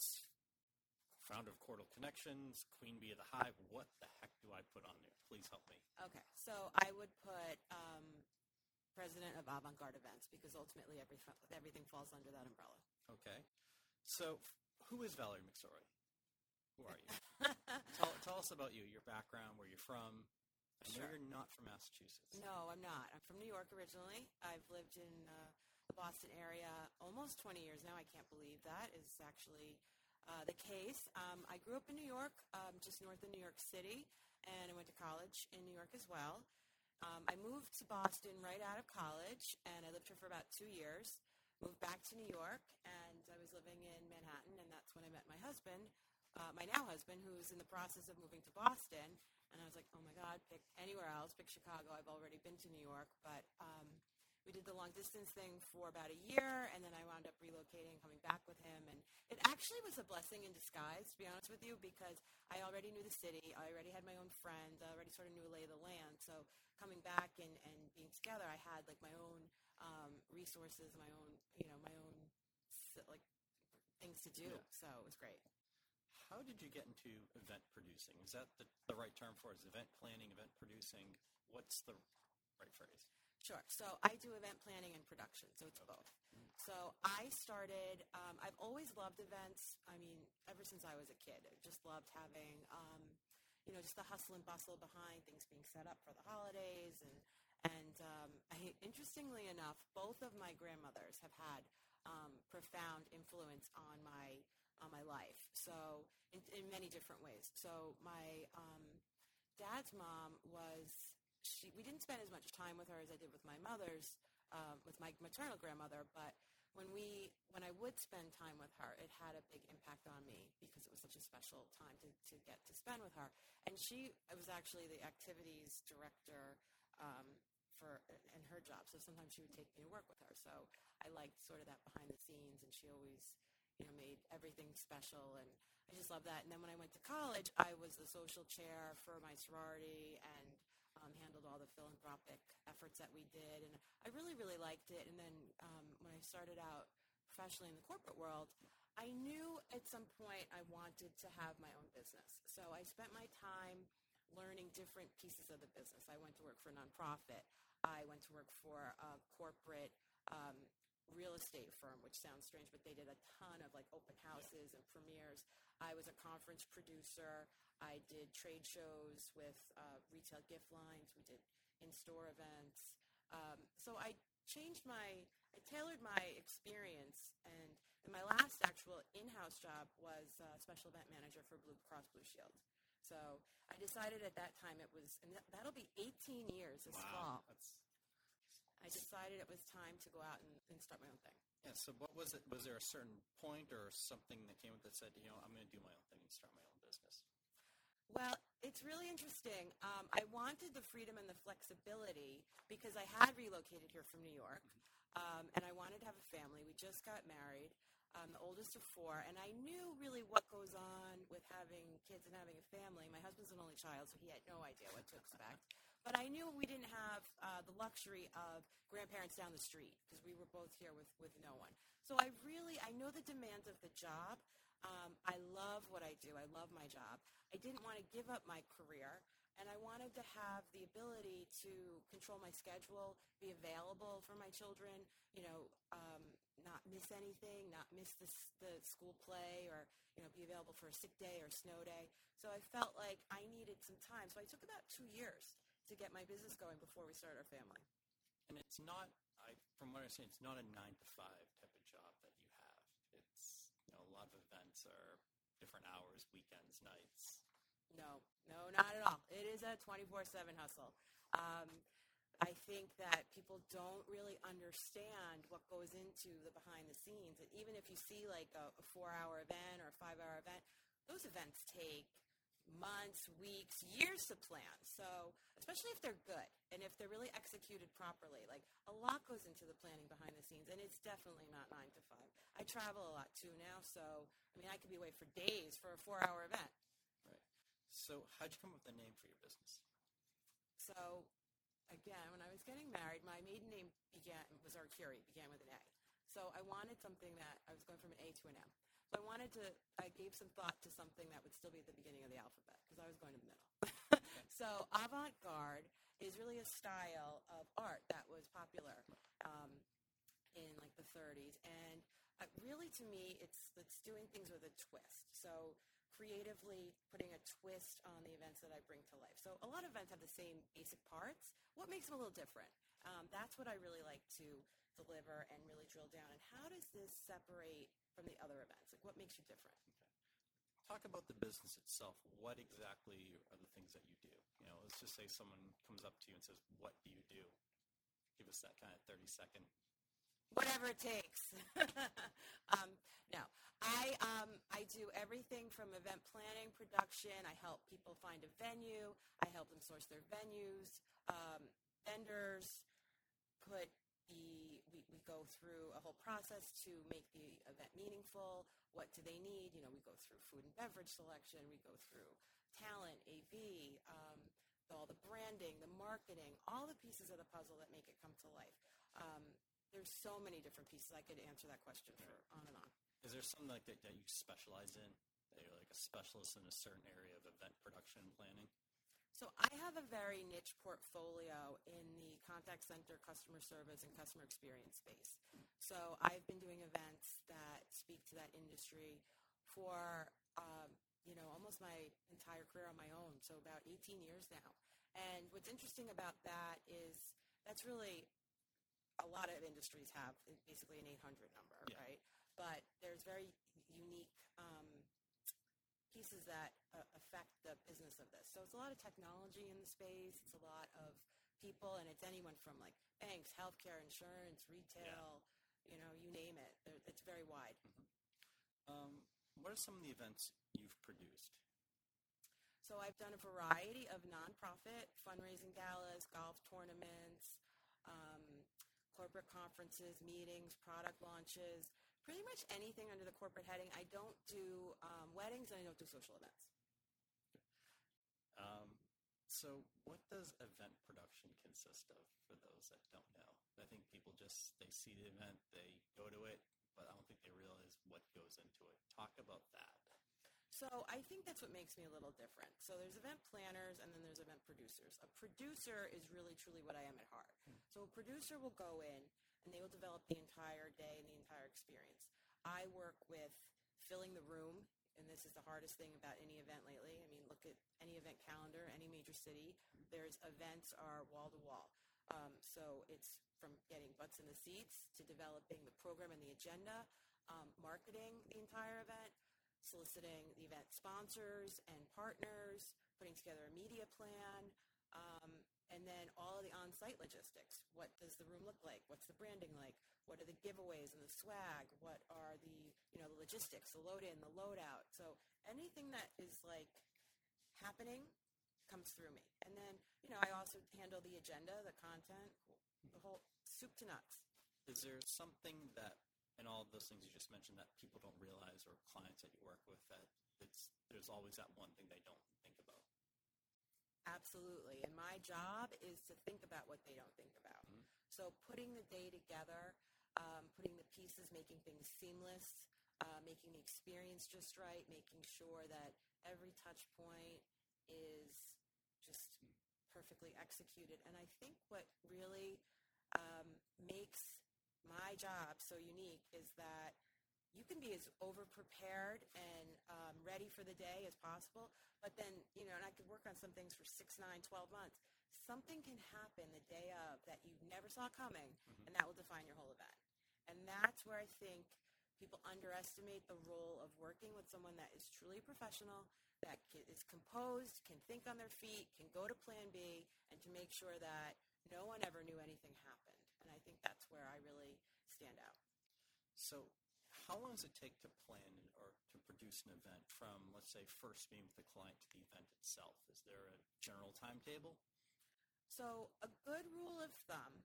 Events, founder of Cordial Connections, Queen Bee of the Hive? What the heck do I put on there? Please help me. Okay, so I would put um, president of Avant Garde Events because ultimately every, everything falls under that umbrella. Okay. So, who is Valerie McSorley? Who are you? tell, tell us about you, your background, where you're from. I know Sure. you're not from Massachusetts. No, I'm not. I'm from New York originally. I've lived in uh, Boston area almost 20 years now. I can't believe that is actually uh, the case. Um, I grew up in New York, um, just north of New York City, and I went to college in New York as well. Um, I moved to Boston right out of college, and I lived here for about two years. Moved back to New York, and I was living in Manhattan, and that's when I met my husband, uh, my now husband, who's in the process of moving to Boston. And I was like, oh my God, pick anywhere else, pick Chicago. I've already been to New York, but um, we did the long distance thing for about a year, and then I wound up relocating, coming back with him. And it actually was a blessing in disguise, to be honest with you, because I already knew the city. I already had my own friends. I already sort of knew lay of the land. So coming back and, and being together, I had like my own um, resources, my own, you know, my own like things to do. Yeah. So it was great. How did you get into event producing? Is that the, the right term for it? Is event planning, event producing? What's the right phrase? Sure. So I do event planning and production, so it's both. So I started. Um, I've always loved events. I mean, ever since I was a kid, I just loved having, um, you know, just the hustle and bustle behind things being set up for the holidays, and and um, I, interestingly enough, both of my grandmothers have had um, profound influence on my on my life. So in, in many different ways. So my um, dad's mom was she we didn't spend as much time with her as I did with my mother's um, with my maternal grandmother but when we when I would spend time with her it had a big impact on me because it was such a special time to, to get to spend with her. And she was actually the activities director um, for in her job. So sometimes she would take me to work with her. So I liked sort of that behind the scenes and she always you know, made everything special, and I just love that. And then when I went to college, I was the social chair for my sorority and um, handled all the philanthropic efforts that we did, and I really, really liked it. And then um, when I started out professionally in the corporate world, I knew at some point I wanted to have my own business. So I spent my time learning different pieces of the business. I went to work for a nonprofit. I went to work for a corporate um, real estate firm, which sounds strange, but they did a ton of like open houses and premieres. I was a conference producer. I did trade shows with uh, retail gift lines. We did in-store events. Um, so I changed my, I tailored my experience, and, and my last actual in-house job was uh, special event manager for Blue Cross Blue Shield. So I decided at that time it was, and that- that'll be 18 years this fall. That's I decided it was time to go out and, and start my own thing. Yeah. So what was it? Was there a certain point or something that came up that said, you know, I'm going to do my own thing and start my own business? Well, it's really interesting. Um, I wanted the freedom and the flexibility because I had relocated here from New York, um, and I wanted to have a family. We just got married, um, the oldest of four, and I knew really what goes on with having kids and having a family. My husband's an only child, so he had no idea what to expect. But I knew we didn't have uh, the luxury of grandparents down the street because we were both here with, with no one. So I really, I know the demands of the job. Um, I love what I do. I love my job. I didn't want to give up my career, and I wanted to have the ability to control my schedule, be available for my children, you know, um, not miss anything, not miss the, the school play, or, you know, be available for a sick day or snow day. So I felt like I needed some time. So I took about two years to get my business going before we start our family. And it's not, I, from what I understand, it's not a nine to five type of job that you have. It's, you know, a lot of events are different hours, weekends, nights. No, no, not at all. It is a 24 7 hustle. Um, I think that people don't really understand what goes into the behind the scenes. And even if you see like a, a four hour event or a five hour event, those events take months, weeks, years to plan. So, especially if they're good and if they're really executed properly, like a lot goes into the planning behind the scenes, and it's definitely not nine to five. I travel a lot too now, so I mean, I could be away for days for a four hour event. Right. So how'd you come up with the name for your business? So, again, when I was getting married, my maiden name began was Arcuri began with an A. So I wanted something that I was going from an A to an M. So I wanted to. I gave some thought to something that would still be at the beginning of the alphabet because I was going to the middle. so avant-garde is really a style of art that was popular um, in like the 30s, and uh, really to me, it's it's doing things with a twist. So creatively putting a twist on the events that I bring to life. So a lot of events have the same basic parts. What makes them a little different? Um, that's what I really like to deliver and really drill down. And how does this separate from the other events? Like, what makes you different? Okay. Talk about the business itself. What exactly are the things that you do? You know, let's just say someone comes up to you and says, "What do you do?" Give us that kind of thirty second. Whatever it takes. um, no, I um, I do everything from event planning, production. I help people find a venue. I help them source their venues, um, vendors, put the we, go through a whole process to make the event meaningful. What do they need? You know, we go through food and beverage selection. We go through talent, AV, um, all the branding, the marketing, all the pieces of the puzzle that make it come to life. Um, there's so many different pieces. I could answer that question for on and on. Is there something like that that you specialize in? That you're like a specialist in a certain area of event production planning? So I have a very niche portfolio in the contact center, customer service, and customer experience space. So I've been doing events that speak to that industry for um, you know almost my entire career on my own. So about 18 years now. And what's interesting about that is that's really a lot of industries have basically an 800 number, yeah. right? But there's very unique um, pieces that uh, affect the business of this. So it's a lot of technology in the space. It's a lot of people, and it's anyone from like banks, healthcare, insurance, retail, yeah. you know, you name it. It's very wide. Mm-hmm. Um, what are some of the events you've produced? So I've done a variety of nonprofit fundraising galas, golf tournaments, um, corporate conferences, meetings, product launches, pretty much anything under the corporate heading. I don't do um, weddings and I don't do social events. So, what does event production consist of for those that don't know? I think people just they see the event, they go to it, but I don't think they realize what goes into it. Talk about that. So I think that's what makes me a little different. So there's event planners and then there's event producers. A producer is really truly what I am at heart. So a producer will go in and they will develop the entire day and the entire experience. I work with filling the room, and this is the hardest thing about any event lately. I mean, look at any event calendar, any major city. There's events are wall to wall. Um, so it's from getting butts in the seats to developing the program and the agenda, um, marketing the entire event, soliciting the event sponsors and partners, putting together a media plan, um, and then all of the on-site logistics. What does the room look like? What's the branding like? What are the giveaways and the swag? What are the you know the logistics, the load in, the load out? So anything that is like happening comes through me. And then you know I also handle the agenda, the content, the whole soup to nuts. Is there something that and all those things you just mentioned that people don't realize or clients that you work with that it's there's always that one thing they don't absolutely and my job is to think about what they don't think about. Mm-hmm. so putting the day together um, putting the pieces making things seamless uh, making the experience just right making sure that every touch point is just perfectly executed. And i think what really um, makes my job so unique is that you can be as over prepared and um, ready for the day as possible but then you know and i could work on some things for six nine 12 months something can happen the day of that you never saw coming mm-hmm. and that will define your whole event and that's where i think people underestimate the role of working with someone that is truly professional that is composed can think on their feet can go to plan b and to make sure that no one ever knew anything happened and I think that's where I really stand out. So, how long does it take to plan or to produce an event from, let's say, first meeting with the client to the event itself? Is there a general timetable? So, a good rule of thumb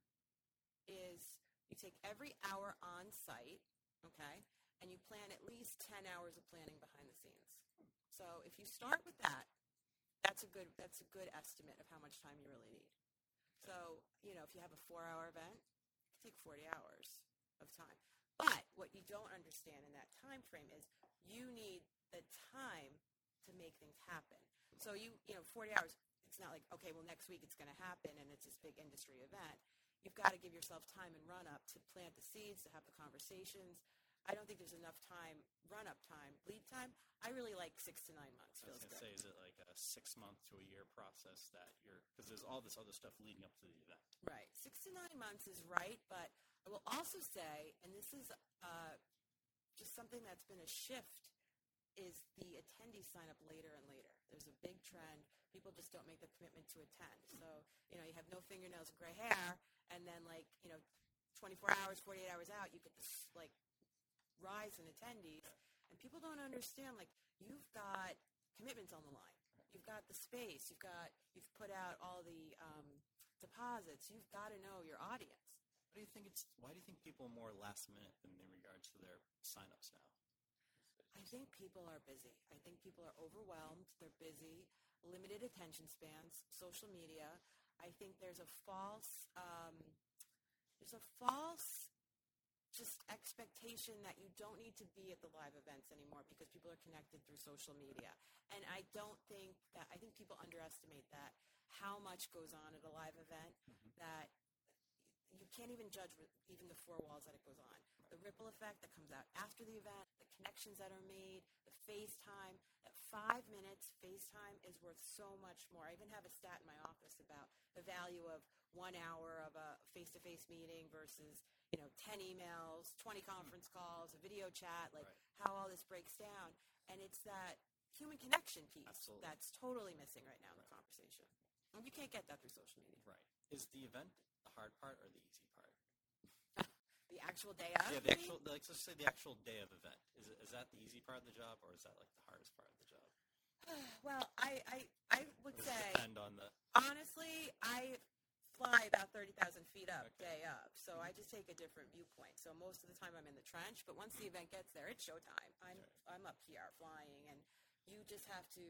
is you take every hour on site, okay, and you plan at least 10 hours of planning behind the scenes. So, if you start with that, that's a good that's a good estimate of how much time you really need. So, you know, if you have a four hour event, it take 40 hours of time. But what you don't understand in that time frame is you need the time to make things happen. So you, you know, 40 hours, it's not like, okay, well, next week it's going to happen and it's this big industry event. You've got to give yourself time and run up to plant the seeds, to have the conversations. I don't think there's enough time, run up time, lead time. I really like six to nine months. I was going to say, is it like a six month to a year process that you're, because there's all this other stuff leading up to the event. Right. Six to nine months is right, but I will also say, and this is uh, just something that's been a shift, is the attendees sign up later and later. There's a big trend. People just don't make the commitment to attend. So, you know, you have no fingernails and gray hair, and then, like, you know, 24 hours, 48 hours out, you get this, like, rise in attendees. And people don't understand, like, you've got commitments on the line. You've got the space. You've got, you've put out all the um, deposits. You've got to know your audience. Do you think it's, why do you think people are more last minute than in regards to their signups now? I think people are busy. I think people are overwhelmed. They're busy, limited attention spans, social media. I think there's a false, um, there's a false just expectation that you don't need to be at the live events anymore because people are connected through social media. And I don't think that, I think people underestimate that, how much goes on at a live event that you can't even judge even the four walls that it goes on. The ripple effect that comes out after the event, the connections that are made, the FaceTime. That five minutes FaceTime is worth so much more. I even have a stat in my office about the value of one hour of a face-to-face meeting versus you know 10 emails, 20 hmm. conference calls, a video chat, like Right. how all this breaks down. And it's that human connection piece Absolutely. that's totally missing right now in the conversation. And you can't get that through social media. Right. Is the event hard part or the easy part? The actual day of. Yeah, the mean? actual, like, let's say the actual day of event. Is, it, is that the easy part of the job or is that like the hardest part of the job? Well, I, I, I would say, depend on the, honestly, I fly about 30,000 feet up Okay. day up. So I just take a different viewpoint. So most of the time I'm in the trench, but once the event gets there, it's showtime. I'm, I'm up here flying and you just have to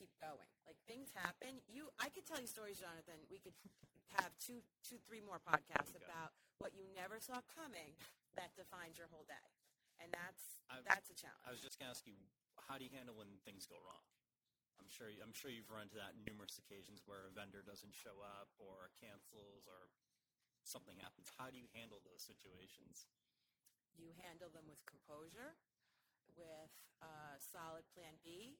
keep going. Like things happen. You, I could tell you stories, Jonathan. We could have two, two, three more podcasts Okay. about what you never saw coming that defines your whole day. And that's, I've- that's a challenge. I was just going to ask you, how do you handle when things go wrong? I'm sure, you, I'm sure you've run into that numerous occasions where a vendor doesn't show up or cancels or something happens. How do you handle those situations? you handle them with composure, with a solid plan B,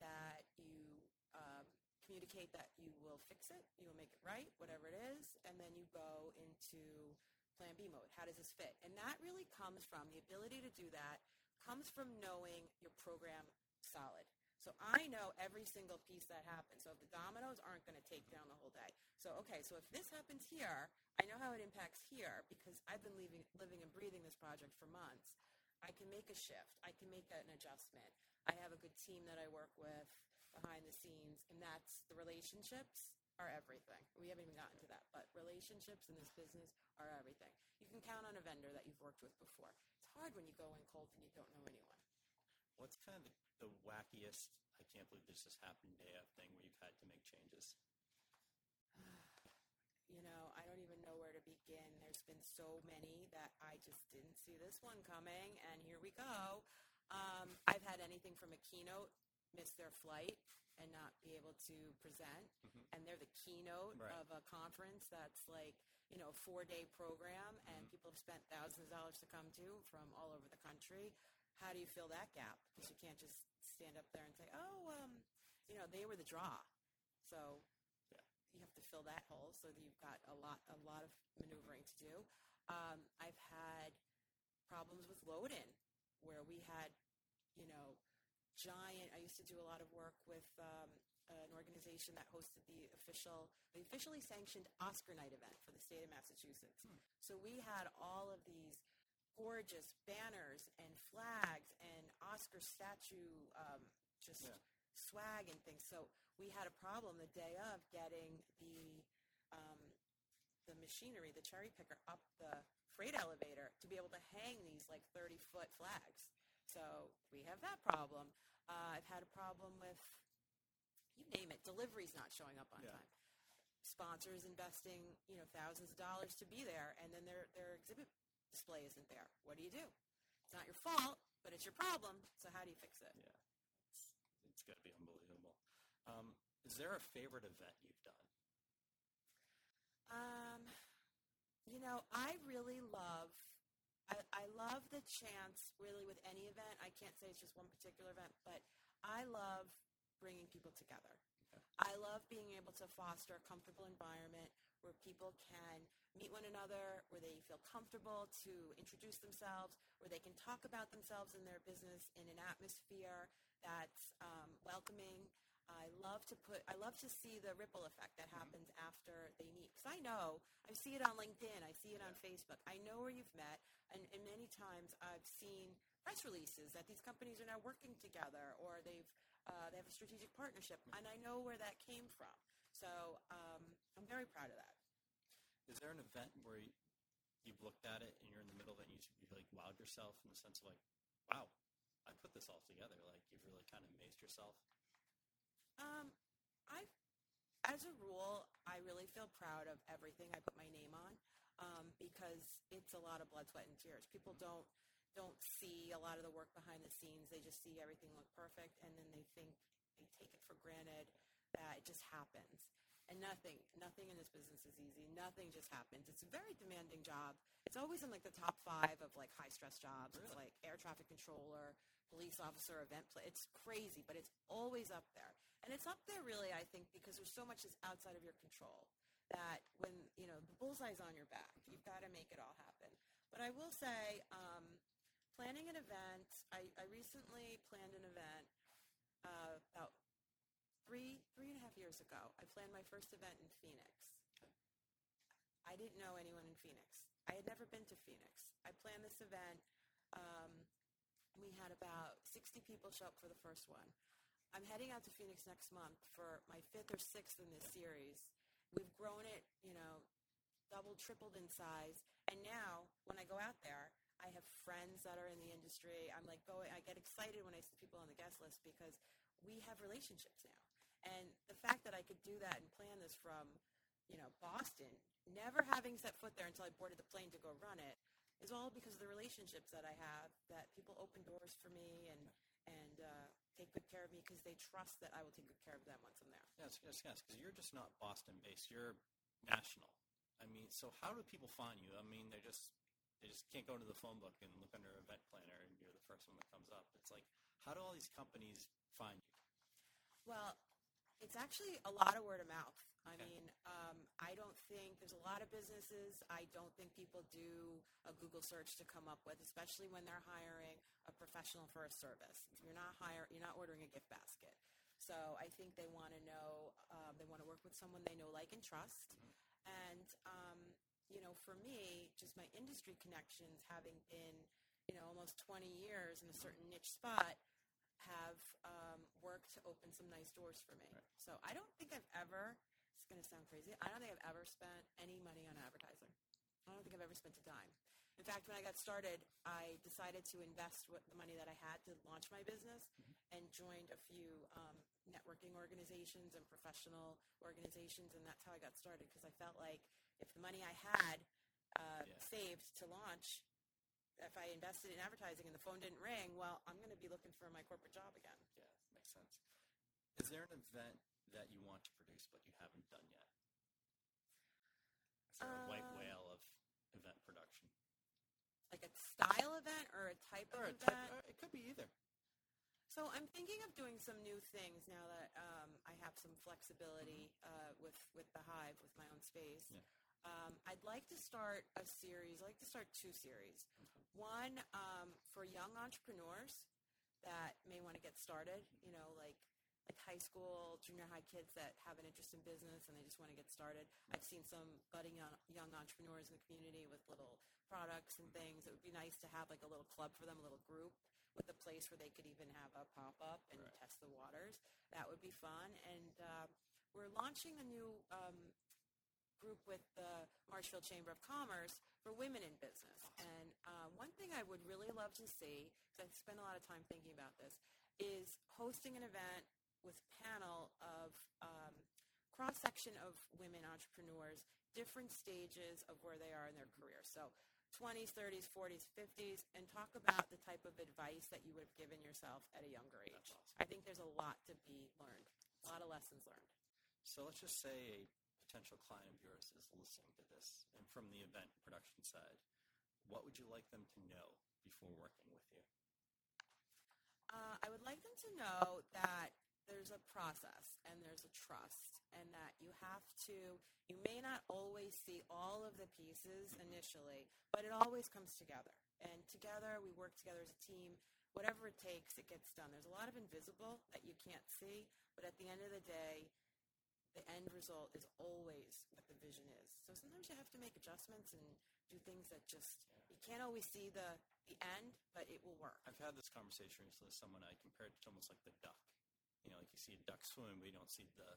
that you um, communicate that you will fix it, you will make it right, whatever it is, and then you go into plan B mode. How does this fit? And that really comes from the ability to do that comes from knowing your program solid. So I know every single piece that happens. So if the dominoes aren't going to take down the whole day. So okay, so if this happens here, I know how it impacts here because I've been living, living and breathing this project for months. I can make a shift. I can make an adjustment. I have a good team that I work with behind the scenes, and that's the relationships are everything. We haven't even gotten to that, but relationships in this business are everything. You can count on a vendor that you've worked with before. It's hard when you go in cold and you don't know anyone. What's kind of the, the wackiest, I can't believe this just happened day of thing where you've had to make changes? You know, I don't even know where to begin. There's been so many that I just didn't see this one coming, and here we go. Um, I've had anything from a keynote miss their flight and not be able to present, and they're the keynote Right. of a conference that's like you know a four day program, and people have spent thousands of dollars to come to from all over the country. How do you fill that gap? Because you can't just stand up there and say, "Oh, um, you know, they were the draw." So Yeah. you have to fill that hole so that you've got a lot a lot of maneuvering to do. Um, I've had problems with load in where we had, you know, giant. I used to do a lot of work with um, an organization that hosted the official, the officially sanctioned Oscar night event for the state of Massachusetts. So we had all of these gorgeous banners and flags and Oscar statue um, just Yeah. swag and things. So we had a problem the day of getting the um, the machinery, the cherry picker, up the freight elevator to be able to hang these like 30 foot flags. So we have that problem. Uh, I've had a problem with, you name it, deliveries not showing up on Yeah. time. sponsors investing, you know, thousands of dollars to be there, and then their their exhibit display isn't there. What do you do? It's not your fault, but it's your problem. So how do you fix it? Yeah, it's, it's got to be unbelievable. Um, is there a favorite event you've done? Um, you know, I really love. I, I love the chance, really, with any event. I can't say it's just one particular event, but I love bringing people together. I love being able to foster a comfortable environment where people can meet one another, where they feel comfortable to introduce themselves, where they can talk about themselves and their business in an atmosphere that's um, welcoming. I love to put. I love to see the ripple effect that happens after they meet. Because I know I see it on LinkedIn. I see it on Facebook. I know where you've met, and, and many times I've seen press releases that these companies are now working together, or they've uh, they have a strategic partnership, and I know where that came from. So um, I'm very proud of that. Is there an event where you, you've looked at it and you're in the middle of it and you, you like wowed yourself in the sense of like, wow, I put this all together. Like you've really kind of amazed yourself. Um, I, as a rule, I really feel proud of everything I put my name on um, because it's a lot of blood, sweat, and tears. People don't don't see a lot of the work behind the scenes. They just see everything look perfect, and then they think they take it for granted that it just happens. And nothing, nothing in this business is easy. Nothing just happens. It's a very demanding job. It's always in like the top five of like high stress jobs. It's like air traffic controller, police officer, event play. It's crazy, but it's always up there. And it's up there really, I think, because there's so much that's outside of your control that when, you know, the bullseye's on your back, you've got to make it all happen. But I will say, um, planning an event, I, I recently planned an event uh, about three, three and a half years ago. I planned my first event in Phoenix. I didn't know anyone in Phoenix. I had never been to Phoenix. I planned this event. Um, we had about 60 people show up for the first one. I'm heading out to Phoenix next month for my fifth or sixth in this series. We've grown it, you know, doubled, tripled in size. And now, when I go out there, I have friends that are in the industry. I'm like going, I get excited when I see people on the guest list because we have relationships now. And the fact that I could do that and plan this from, you know, Boston, never having set foot there until I boarded the plane to go run it, is all because of the relationships that I have. That people open doors for me and and uh, take good care of me because they trust that I will take good care of them once I'm there. Yes, yes, yes. Because you're just not Boston based. You're national. I mean, so how do people find you? I mean, they just they just can't go into the phone book and look under event planner, and you're the first one that comes up. It's like, how do all these companies find you? Well, it's actually a lot of word of mouth. I Okay. mean, um, I don't think there's a lot of businesses. I don't think people do a Google search to come up with, especially when they're hiring a professional for a service. You're not hire, you're not ordering a gift basket. So I think they want to know, um, they want to work with someone they know, like, and trust. And um, you know, for me, just my industry connections, having been, you know, almost 20 years in a certain niche spot, have um, worked to open some nice doors for me. Right. So I don't think I've ever. Going to sound crazy. I don't think I've ever spent any money on advertising. I don't think I've ever spent a dime. In fact, when I got started, I decided to invest what the money that I had to launch my business, and joined a few um, networking organizations and professional organizations, and that's how I got started. Because I felt like if the money I had uh, Yeah. saved to launch, if I invested in advertising and the phone didn't ring, well, I'm going to be looking for my corporate job again. Yeah, makes sense. Is there an event that you want to produce but you haven't done yet? Is there a white Um, whale of event production? Like a style event or a type Or of a type, event? or it could be either. So I'm thinking of doing some new things now that um, I have some flexibility uh, with with the hive with my own space. Yeah. Um, I'd like to start a series. I'd like to start two series. One um, for young entrepreneurs that may want to get started. You know, like like high school, junior high kids that have an interest in business and they just want to get started. I've seen some budding young, young entrepreneurs in the community with little products and things. It would be nice to have like a little club for them, a little group with a place where they could even have a pop up and Right. test the waters. That would be fun. And uh, we're launching a new um, group with the Marshfield Chamber of Commerce for women in business. And uh, one thing I would really love to see, because I spend a lot of time thinking about this, is hosting an event with panel of um, cross section of women entrepreneurs, different stages of where they are in their career. So 20s, 30s, 40s, 50s, and talk about the type of advice that you would have given yourself at a younger age. awesome. I think there's a lot to be learned, a lot of lessons learned. So let's just say a potential client of yours is listening to this, and from the event production side, what would you like them to know before working with you? Uh, I would like them to know that there's a process and there's a trust, and that you have to, you may not always see all of the pieces initially, but it always comes together. And together, we work together as a team. Whatever it takes, it gets done. There's a lot of invisible that you can't see, but at the end of the day, the end result is always what the vision is. So sometimes you have to make adjustments and do things that just you can't always see the the end, but it will work. I've had this conversation recently with someone I compared it to almost like the duck. You know, like you see a duck swim, but you don't see the,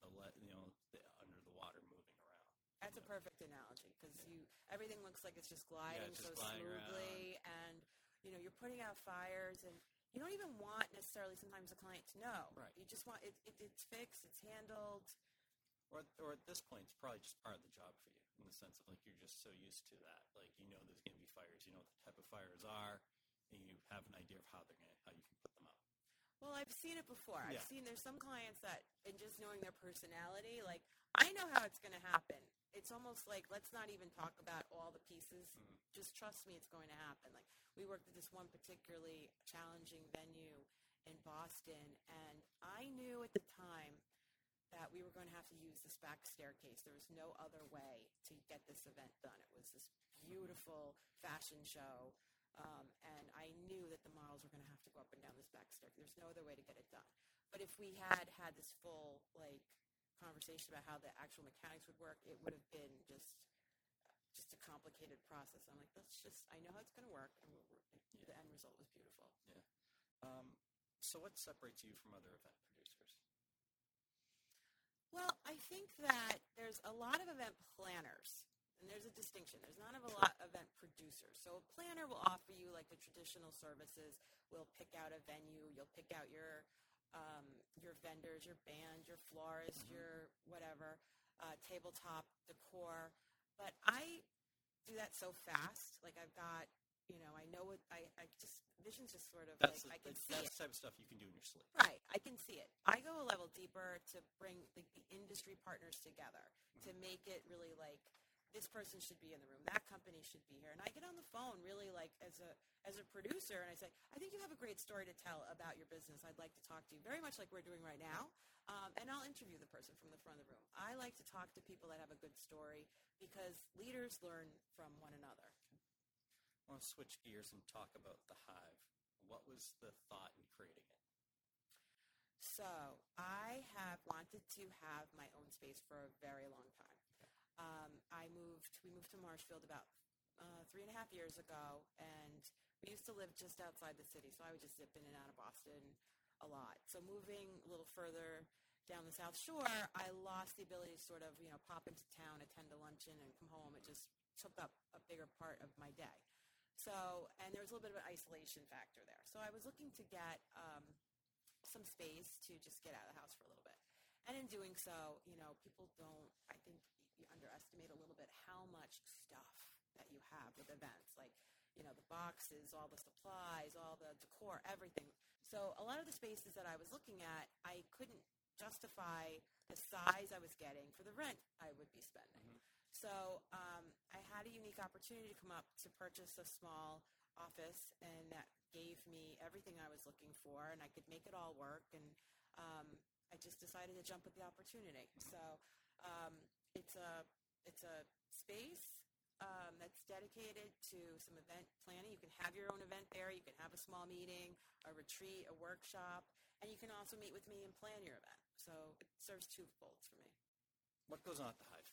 the le- you know, the under the water moving around. That's a perfect analogy because you everything looks like it's just gliding it's so gliding smoothly, and you know you're putting out fires, and you don't even want necessarily sometimes the client to know. Right. You just want it, it, it's fixed, it's handled. Or, or at this point, it's probably just part of the job for you in the sense of like you're just so used to that. Like you know there's going to be fires, you know what the type of fires are, and you have an idea of how they're going to, how you can put them out. Well, I've seen it before. I've Yeah. seen there's some clients that, in just knowing their personality, like I know how it's going to happen. It's almost like let's not even talk about all the pieces. Mhm. Just trust me, it's going to happen. Like we worked at this one particularly challenging venue in Boston, and I knew at the time that we were going to have to use this back staircase. There was no other way to get this event done. It was this beautiful fashion show. Um, and I knew that the models were going to have to go up and down this back staircase. There's no other way to get it done. But if we had had this full like conversation about how the actual mechanics would work, it would have been just just a complicated process. I'm like, let's just I know how it's going to work, and we're, the end result was beautiful. Yeah. Um, so what separates you from other event producers? Well, I think that there's a lot of event planners, and there's a distinction. There's not a lot of event producers. So a planner will offer you like the traditional services. We'll pick out a venue. You'll pick out your um, your vendors, your band, your florist, your whatever, uh, tabletop decor. But I do that so fast. Like I've got, you know, I know what I, I just vision's just sort of That's like I the, can that's see it. the type of stuff you can do in your sleep. Right, I can see it. I go a level deeper to bring the, the industry partners together to make it really like this person should be in the room, that company should be here, and I get on the phone really like as a as a producer, and I say, I think you have a great story to tell about your business. I'd like to talk to you, very much like we're doing right now, um, and I'll interview the person from the front of the room. I like to talk to people that have a good story because leaders learn from one another. I want to switch gears and talk about the hive. What was the thought in creating it? So I have wanted to have my own space for a very long time. Um, I moved. We moved to Marshfield about uh, three and a half years ago, and we used to live just outside the city. So I would just zip in and out of Boston a lot. So moving a little further down the South Shore, I lost the ability to sort of you know pop into town, attend a luncheon, and come home. It just took up a bigger part of my day. So, and there was a little bit of an isolation factor there. So I was looking to get um, some space to just get out of the house for a little bit. And in doing so, you know, people don't, I think you underestimate a little bit how much stuff that you have with events. Like, you know, the boxes, all the supplies, all the decor, everything. So a lot of the spaces that I was looking at, I couldn't justify the size I was getting for the rent I would be spending. So um, I had a unique opportunity to come up to purchase a small office, and that gave me everything I was looking for, and I could make it all work. And um, I just decided to jump at the opportunity. So um, it's a it's a space um, that's dedicated to some event planning. You can have your own event there. You can have a small meeting, a retreat, a workshop, and you can also meet with me and plan your event. So it serves two folds for me. What goes on at the hive?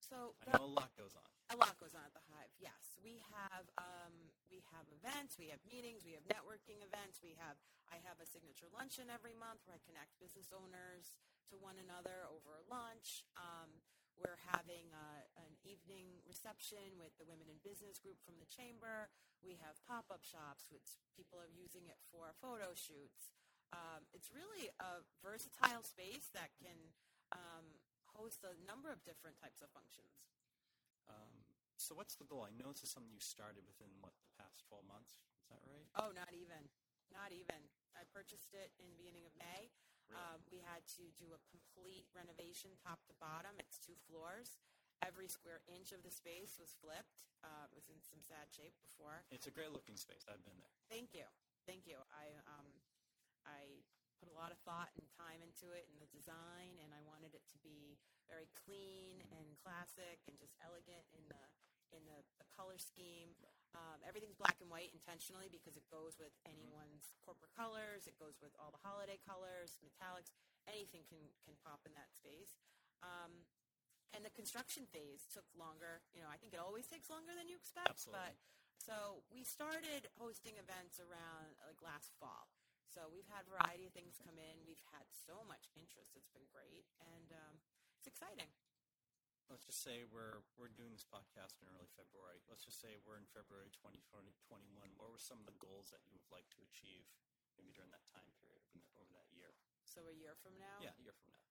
So I know a lot goes on. a lot goes on at the Hive. Yes, we have um, we have events, we have meetings, we have networking events. We have I have a signature luncheon every month where I connect business owners to one another over lunch. Um, we're having uh, an evening reception with the Women in Business group from the chamber. We have pop up shops, which people are using it for photo shoots. Um, it's really a versatile space that can um, host a number of different types of functions. Um, so what's the goal? I know this is something you started within what the past 12 months. Is that right? Oh, not even, not even. I purchased it in the beginning of May. Really? Um, we had to do a complete renovation, top to bottom. It's two floors. Every square inch of the space was flipped. Uh, it was in some sad shape before. It's a great looking space. I've been there. Thank you, thank you. I um, I put a lot of thought and time into it and the design, and I wanted it to be very clean and classic and just elegant in the in the, the color scheme. Um, everything's black and white intentionally because it goes with anyone's corporate colors. It goes with all the holiday colors, metallics. Anything can can pop in that space. Um, and the construction phase took longer. You know, I think it always takes longer than you expect. Absolutely. But so we started hosting events around like last fall. So we've had a variety of things come in. We've had so much interest. It's been great, and um, it's exciting. Let's just say we're we're doing this podcast in early February. Let's just say we're in February 2020, 21. What were some of the goals that you would like to achieve maybe during that time period over that year? So a year from now. Yeah, a year from now.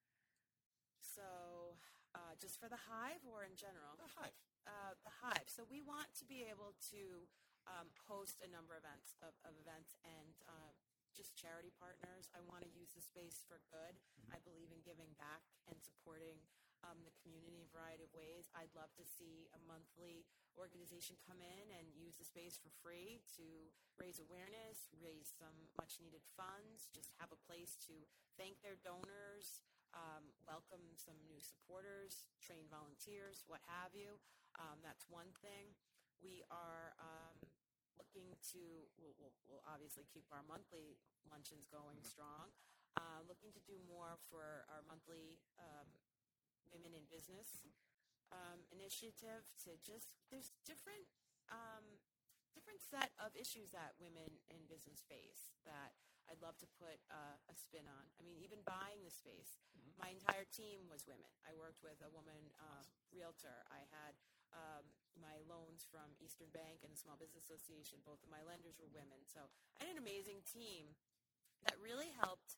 So uh, just for the hive or in general? The hive. Uh, the hive. So we want to be able to um, host a number of events of, of events and uh, just charity partners. I want to use the space for good. Mm-hmm. I believe in giving back and supporting um, the community in a variety of ways. I'd love to see a monthly organization come in and use the space for free to raise awareness, raise some much needed funds, just have a place to thank their donors, um, welcome some new supporters, train volunteers, what have you. Um, that's one thing. We are um, looking to, we'll, we'll, we'll, obviously keep our monthly luncheons going strong. Uh, looking to do more for our monthly um, women in business um, initiative to just there's different um, different set of issues that women in business face that I'd love to put uh, a spin on. I mean, even buying the space, mm-hmm. my entire team was women. I worked with a woman uh, realtor. I had um, my loans from Eastern Bank and the Small Business Association. Both of my lenders were women. So I had an amazing team that really helped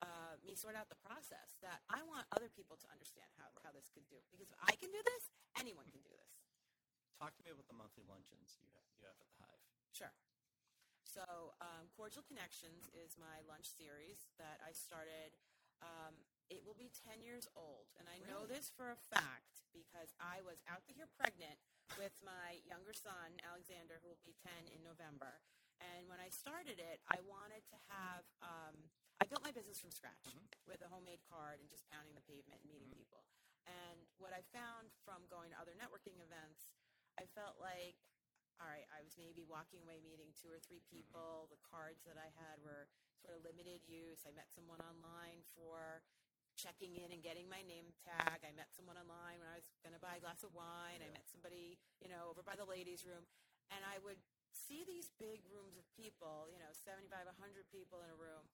uh, me sort out the process that I want other people to understand how, how this could do. Because if I can do this, anyone can do this. Talk to me about the monthly luncheons you have, you have at the Hive. Sure. So, um, Cordial Connections is my lunch series that I started. Um, it will be 10 years old. And I really? know this for a fact because I was out the here pregnant with my younger son, Alexander, who will be 10 in November. And when I started it, I wanted to have um, I built my business from scratch mm-hmm. with a homemade card and just pounding the pavement and meeting mm-hmm. people. And what I found from going to other networking events, I felt like, all right, I was maybe walking away meeting two or three mm-hmm. people. Mm-hmm. The cards that I had were sort of limited use. I met someone online for checking in and getting my name tag. I met someone online when I was going to buy a glass of wine. Yeah. I met somebody, you know, over by the ladies' room. And I would see these big rooms of people, you know, 75, 100 people in a room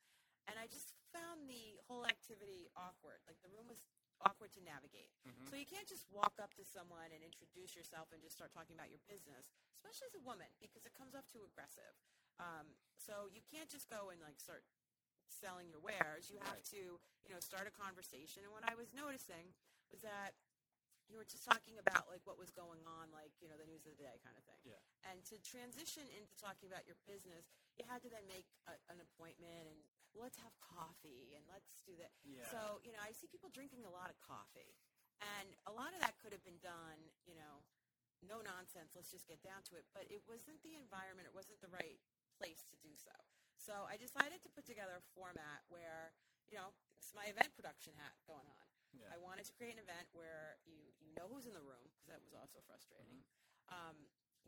and I just found the whole activity awkward. Like the room was awkward to navigate. Mm-hmm. So you can't just walk up to someone and introduce yourself and just start talking about your business, especially as a woman, because it comes off too aggressive. Um, so you can't just go and like start selling your wares. You have to, you know, start a conversation. And what I was noticing was that you were just talking about like what was going on, like you know the news of the day kind of thing. Yeah. And to transition into talking about your business, you had to then make a, an appointment and let's have coffee and let's do that. Yeah. So, you know, I see people drinking a lot of coffee. And a lot of that could have been done, you know, no nonsense, let's just get down to it. But it wasn't the environment, it wasn't the right place to do so. So I decided to put together a format where, you know, it's my event production hat going on. Yeah. I wanted to create an event where you, you know who's in the room, because that was also frustrating. Mm-hmm. Um,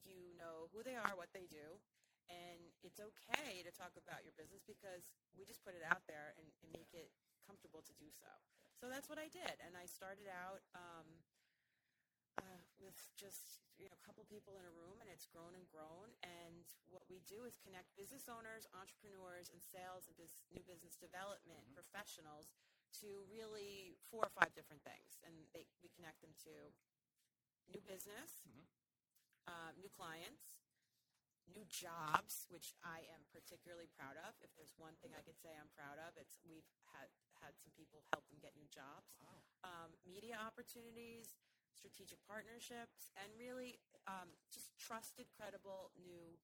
you know who they are, what they do, and it's okay to talk about your business because we just put it out there and, and make it comfortable to do so. So that's what I did, and I started out um, with just you know a couple people in a room, and it's grown and grown. And what we do is connect business owners, entrepreneurs, and sales and biz- new business development mm-hmm. professionals to really four or five different things, and they, we connect them to new business, mm-hmm. uh, new clients, new jobs, which I am particularly proud of. If there's one thing I could say I'm proud of, it's we've had had some people help them get new jobs. Wow. Um, media opportunities, strategic partnerships, and really um, just trusted, credible new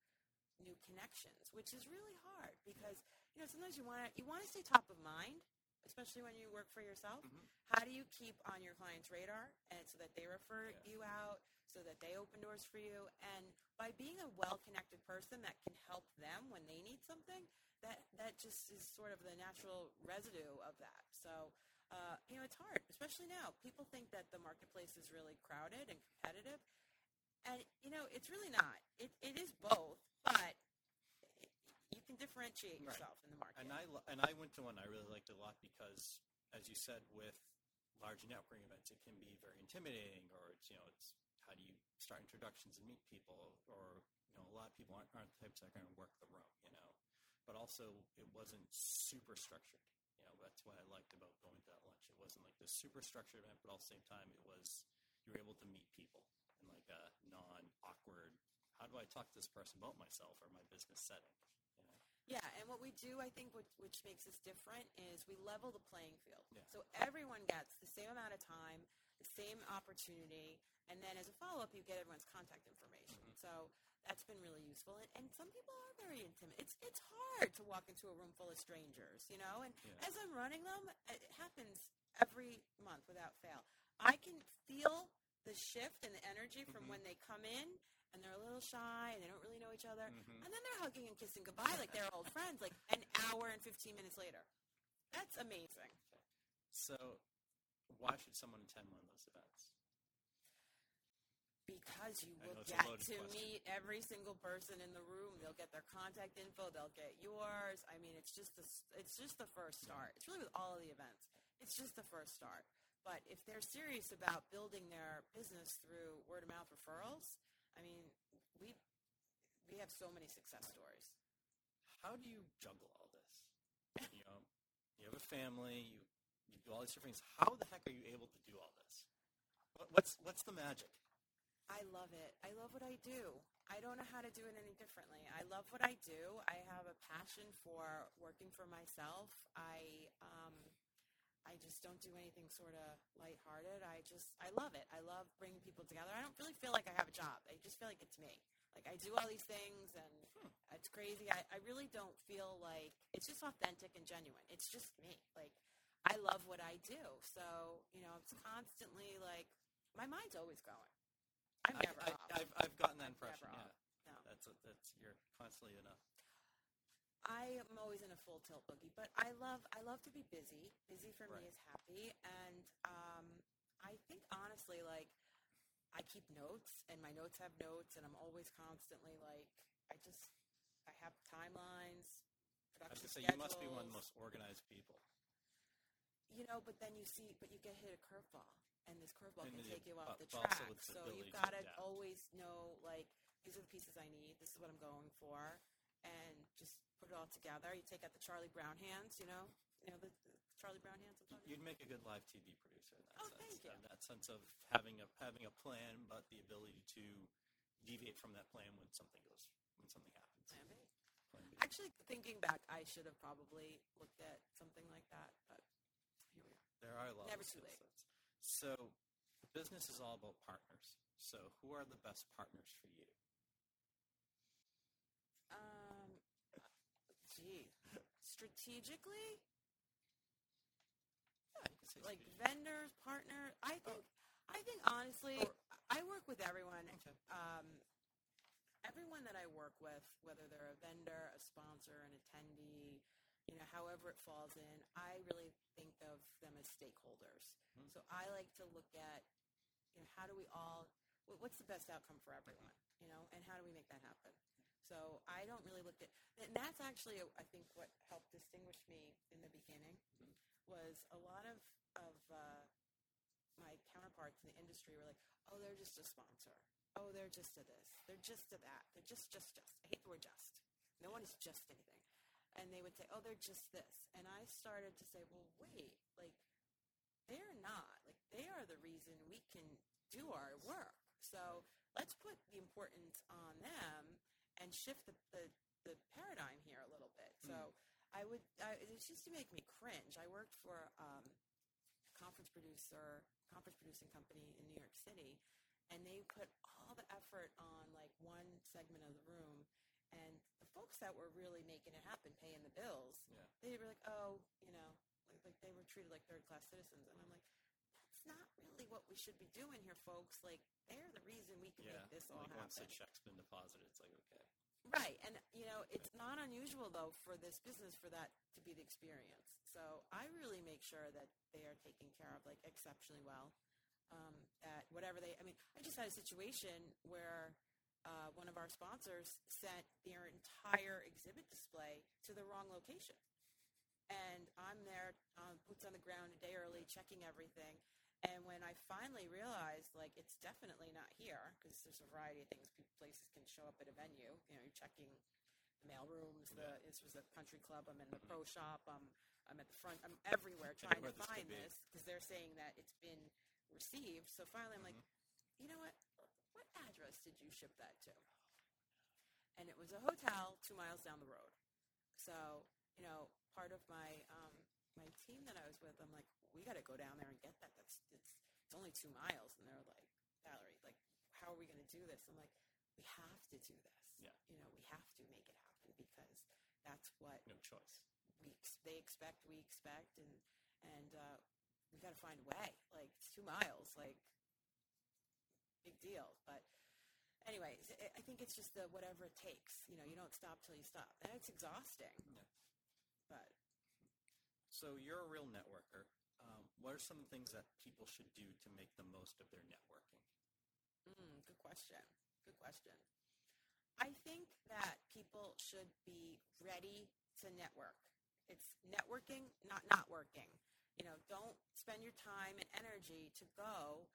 new connections, which is really hard because you know sometimes you want to you want to stay top of mind, especially when you work for yourself. Mhm. How do you keep on your client's radar and so that they refer Yeah. you out, so that they open doors for you, and by being a well-connected person that can help them when they need something, that that just is sort of the natural residue of that. So. Uh, you know, it's hard, especially now. People think that the marketplace is really crowded and competitive, and you know it's really not. It, it is both, but you can differentiate Right. yourself in the market. And I and I went to one I really liked a lot because, as you said, with large networking events, it can be very intimidating, or it's you know it's how do you start introductions and meet people, or you know a lot of people aren't, aren't the types that are going to work the room, you know. But also, it wasn't super structured. You know, that's what I liked about going to that lunch. It wasn't like this super structured event, but at the same time, it was you were able to meet people in like a non-awkward. How do I talk to this person about myself or my business setting? You know? Yeah, and what we do, I think, which, which makes us different, is we level the playing field. Yeah. So everyone gets the same amount of time, the same opportunity, and then as a follow up, you get everyone's contact information. Mm-hmm. So that's been really useful. And, and some people are very intimate. It's it's hard to walk into a room full of strangers, you know. And Yeah. as I'm running them, it happens every month without fail. I can feel the shift in the energy from Mhm. when they come in and they're a little shy and they don't really know each other. Mhm. And then they're hugging and kissing goodbye like they're old friends, like an hour and 15 minutes later. That's amazing. So, why should someone attend one of those events? Because you will get to question. meet every single person in the room. They'll get their contact info. They'll get yours. I mean, it's just the it's just the first start. It's really with all of the events. It's just the first start. But if they're serious about building their business through word of mouth referrals, I mean, we we have so many success stories. How do you juggle all this? You know, you have a family. You you do all these different things. How the heck are you able to do all this? What's what's the magic? I love it. I love what I do. I don't know how to do it any differently. I love what I do. I have a passion for working for myself. I um, I just don't do anything sort of lighthearted. I just I love it. I love bringing people together. I don't really feel like I have a job. I just feel like it's me. Like I do all these things and it's crazy. I, I really don't feel like it's just authentic and genuine. It's just me. Like I love what I do. So, you know, it's constantly like my mind's always going. I'm never I, off. I, I've I've gotten that impression. never Yeah, off. No. that's that's you're constantly in a I am always in a full tilt boogie, but I love I love to be busy. Busy for Right. me is happy, and um, I think honestly, like I keep notes, and my notes have notes, and I'm always constantly like I just I have timelines, I was say you must be one of the most organized people. you know. But then you see, but you get hit a curveball, and this curveball can take you off the track. So you've got to always know like these are the pieces I need. This is what I'm going for, and just put it all together. You take out the Charlie Brown hands, you know, you know the, the Charlie Brown hands. I'm talking You'd make a good live TV producer in that Oh, sense. thank you. uh, That sense of having a having a plan, but the ability to deviate from that plan when something goes when something happens. Plan B. Plan B. Actually, thinking back, I should have probably looked at something like that, but here we are. There are a lot Never of too late. So, business is all about partners. So, who are the best partners for you? Um, gee, strategically, Yeah, you can say like vendors, partner. I think, I think honestly, Or- I work with everyone. Um, everyone that I work with, whether they're a vendor, a sponsor, an attendee, you know, however it falls in, I really think of them as stakeholders. Hmm. So I like to look at, you know, how do we all, what's the best outcome for everyone, you know, and how do we make that happen? So I don't really look at, and that's actually, I think, what helped distinguish me in the beginning Mhm. was a lot of of uh, my counterparts in the industry were like, "Oh, they're just a sponsor. Oh, they're just a this. They're just a that. They're just, just, just. I hate the word just. No one is just anything." And they would say, "Oh, they're just this." And I started to say, "Well, wait, like they're not. Like they are the reason we can do our work. So let's put the importance on them and shift the, the, the paradigm here a little bit. So I would. I, it's just to make me cringe. I worked for um, a conference producer, conference producing company in New York City, and they put all the effort on like one segment of the room. And the folks that were really making it happen, paying the bills, Yeah. they were like, "Oh, you know, like, like they were treated like third class citizens." And I'm like, "That's not really what we should be doing here, folks. Like, they're the reason we can Yeah. make this all like happen." once the check's been deposited, it's like okay. Right, and you know it's not unusual though for this business for that to be the experience. So I really make sure that they are taken care of like exceptionally well. Um, at whatever they, I mean, I just had a situation where uh, one of our sponsors sent their entire exhibit display to the wrong location, and I'm there, um, boots on the ground, a day early, checking everything. And when I finally realized, like, it's definitely not here, because there's a variety of things people, places can show up at a venue. You know, you're checking the mail rooms. The this was a country club. I'm in the pro shop. I'm I'm at the front. I'm everywhere trying to find this because they're saying that it's been received. So finally, I'm like, Mm-hmm. you know what? Address did you ship that to? And it was a hotel two miles down the road. So you know, part of my um, my team that I was with, I'm like, we got to go down there and get that. That's it's it's only two miles, and they're like, Valerie, like, how are we going to do this? I'm like, we have to do this. Yeah. You know, we have to make it happen because that's what No choice. we ex- they expect, we expect, and and uh, we got to find a way. Like it's two miles, like big deal. But anyways, I- I think it's just the whatever it takes. You know, you don't stop till you stop, and it's exhausting. Yeah. But So you're a real networker. Um, what are some things that people should do to make the most of their networking? Mm, good question. Good question. I think that people should be ready to network. It's networking, not not working. You know, don't spend your time and energy to go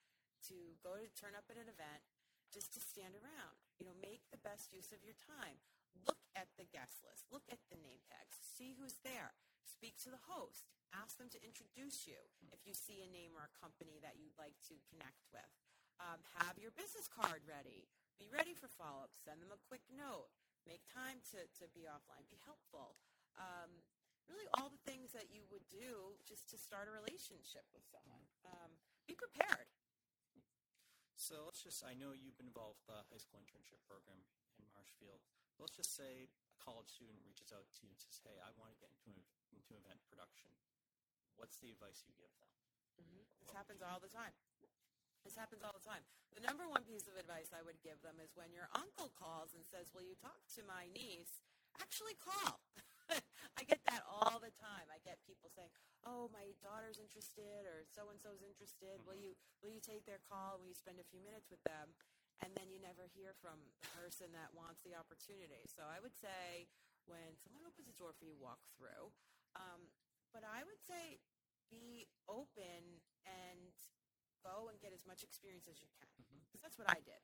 to go to turn up at an event just to stand around. You know, make the best use of your time. Look at the guest list. Look at the name tags. See who's there. Speak to the host. Ask them to introduce you if you see a name or a company that you'd like to connect with. Um, have your business card ready. Be ready for follow up. Send them a quick note. Make time to, to be offline. Be helpful. Um, really, all the things that you would do just to start a relationship with someone. Um, be prepared. So let's just, I know you've been involved with the high school internship program in Marshfield. Let's just say a college student reaches out to you and says, hey, I want to get into, into event production. What's the advice you give them? Mm-hmm. This happens all the time. This happens all the time. The number one piece of advice I would give them is when your uncle calls and says, Will you talk to my niece? Actually, call. I get that all the time. I get people saying, "Oh, my daughter's interested, or so and so's interested. Will you will you take their call? Will you spend a few minutes with them?" And then you never hear from the person that wants the opportunity. So I would say, when someone opens a door for you, walk through. Um, but I would say, be open and go and get as much experience as you can. Because that's what I did.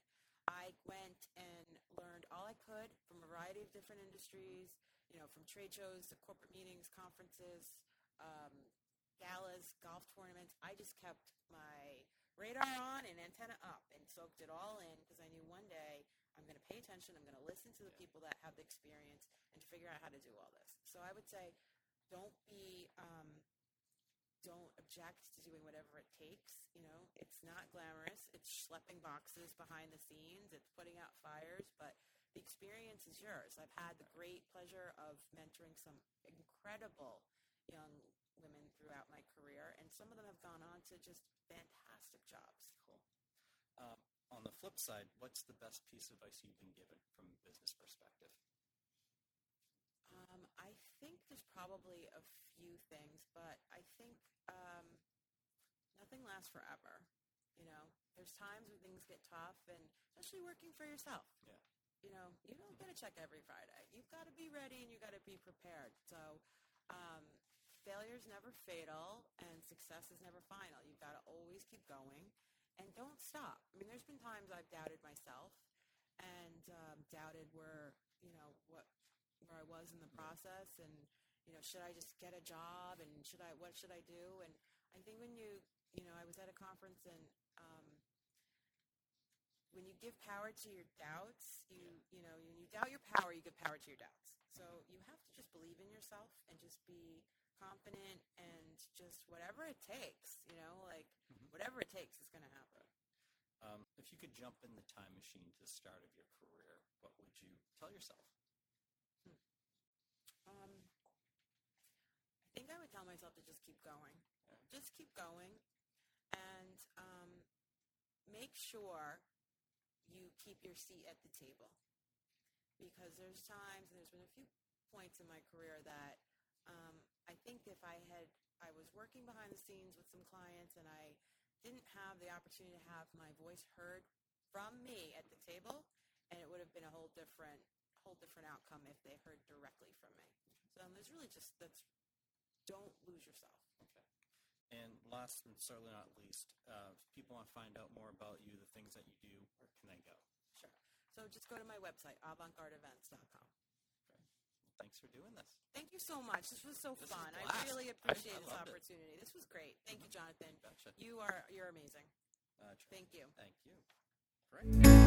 I went and learned all I could from a variety of different industries, you know, from trade shows to corporate meetings, conferences, um, galas, golf tournaments. I just kept my radar on and antenna up and soaked it all in because I knew one day I'm going to pay attention, I'm going to listen to the Yeah. people that have the experience and figure out how to do all this. So I would say don't be um, don't object to doing whatever it takes. You know, it's not glamorous. It's schlepping boxes behind the scenes. It's putting out fires, but the experience is yours. I've had the great pleasure of mentoring some incredible young women throughout my career, and some of them have gone on to just fantastic jobs. Cool. Um, on the flip side, what's the best piece of advice you've been given from a business perspective? Um, I think there's probably a few things, but I think um, nothing lasts forever. You know, there's times when things get tough, and especially working for yourself. Yeah. You know, you don't get a check every Friday. You've got to be ready and you've got to be prepared. So, um, failure is never fatal, and success is never final. You've got to always keep going, and don't stop. I mean, there's been times I've doubted myself, and um, doubted where you know what where I was in the process, and you know, should I just get a job, and should I what should I do? And I think when you you know, I was at a conference and. Um, when you give power to your doubts, you you know when you doubt your power, you give power to your doubts. So you have to just believe in yourself and just be confident and just whatever it takes, you know, like whatever it takes is going to happen. Um, if you could jump in the time machine to the start of your career, what would you tell yourself? Um, I think I would tell myself to just keep going. Yeah. Just keep going and um, make sure you keep your seat at the table. Because there's times, and there's been a few points in my career that um, I think if I had, I was working behind the scenes with some clients and I didn't have the opportunity to have my voice heard from me at the table, and it would have been a whole different, whole different outcome if they heard directly from me. So um, there's really just that's don't lose yourself. Okay. And last and certainly not least, uh, if people want to find out more about you, the things that you do, where can they go? Sure. So just go to my website, avantgardeevents.com. Thanks for doing this. Thank you so much. This was so This fun. I really appreciate I this loved it. opportunity. This was great. Thank you, Jonathan. Gotcha. You are you're amazing. Uh, Thank you. Thank you. Great.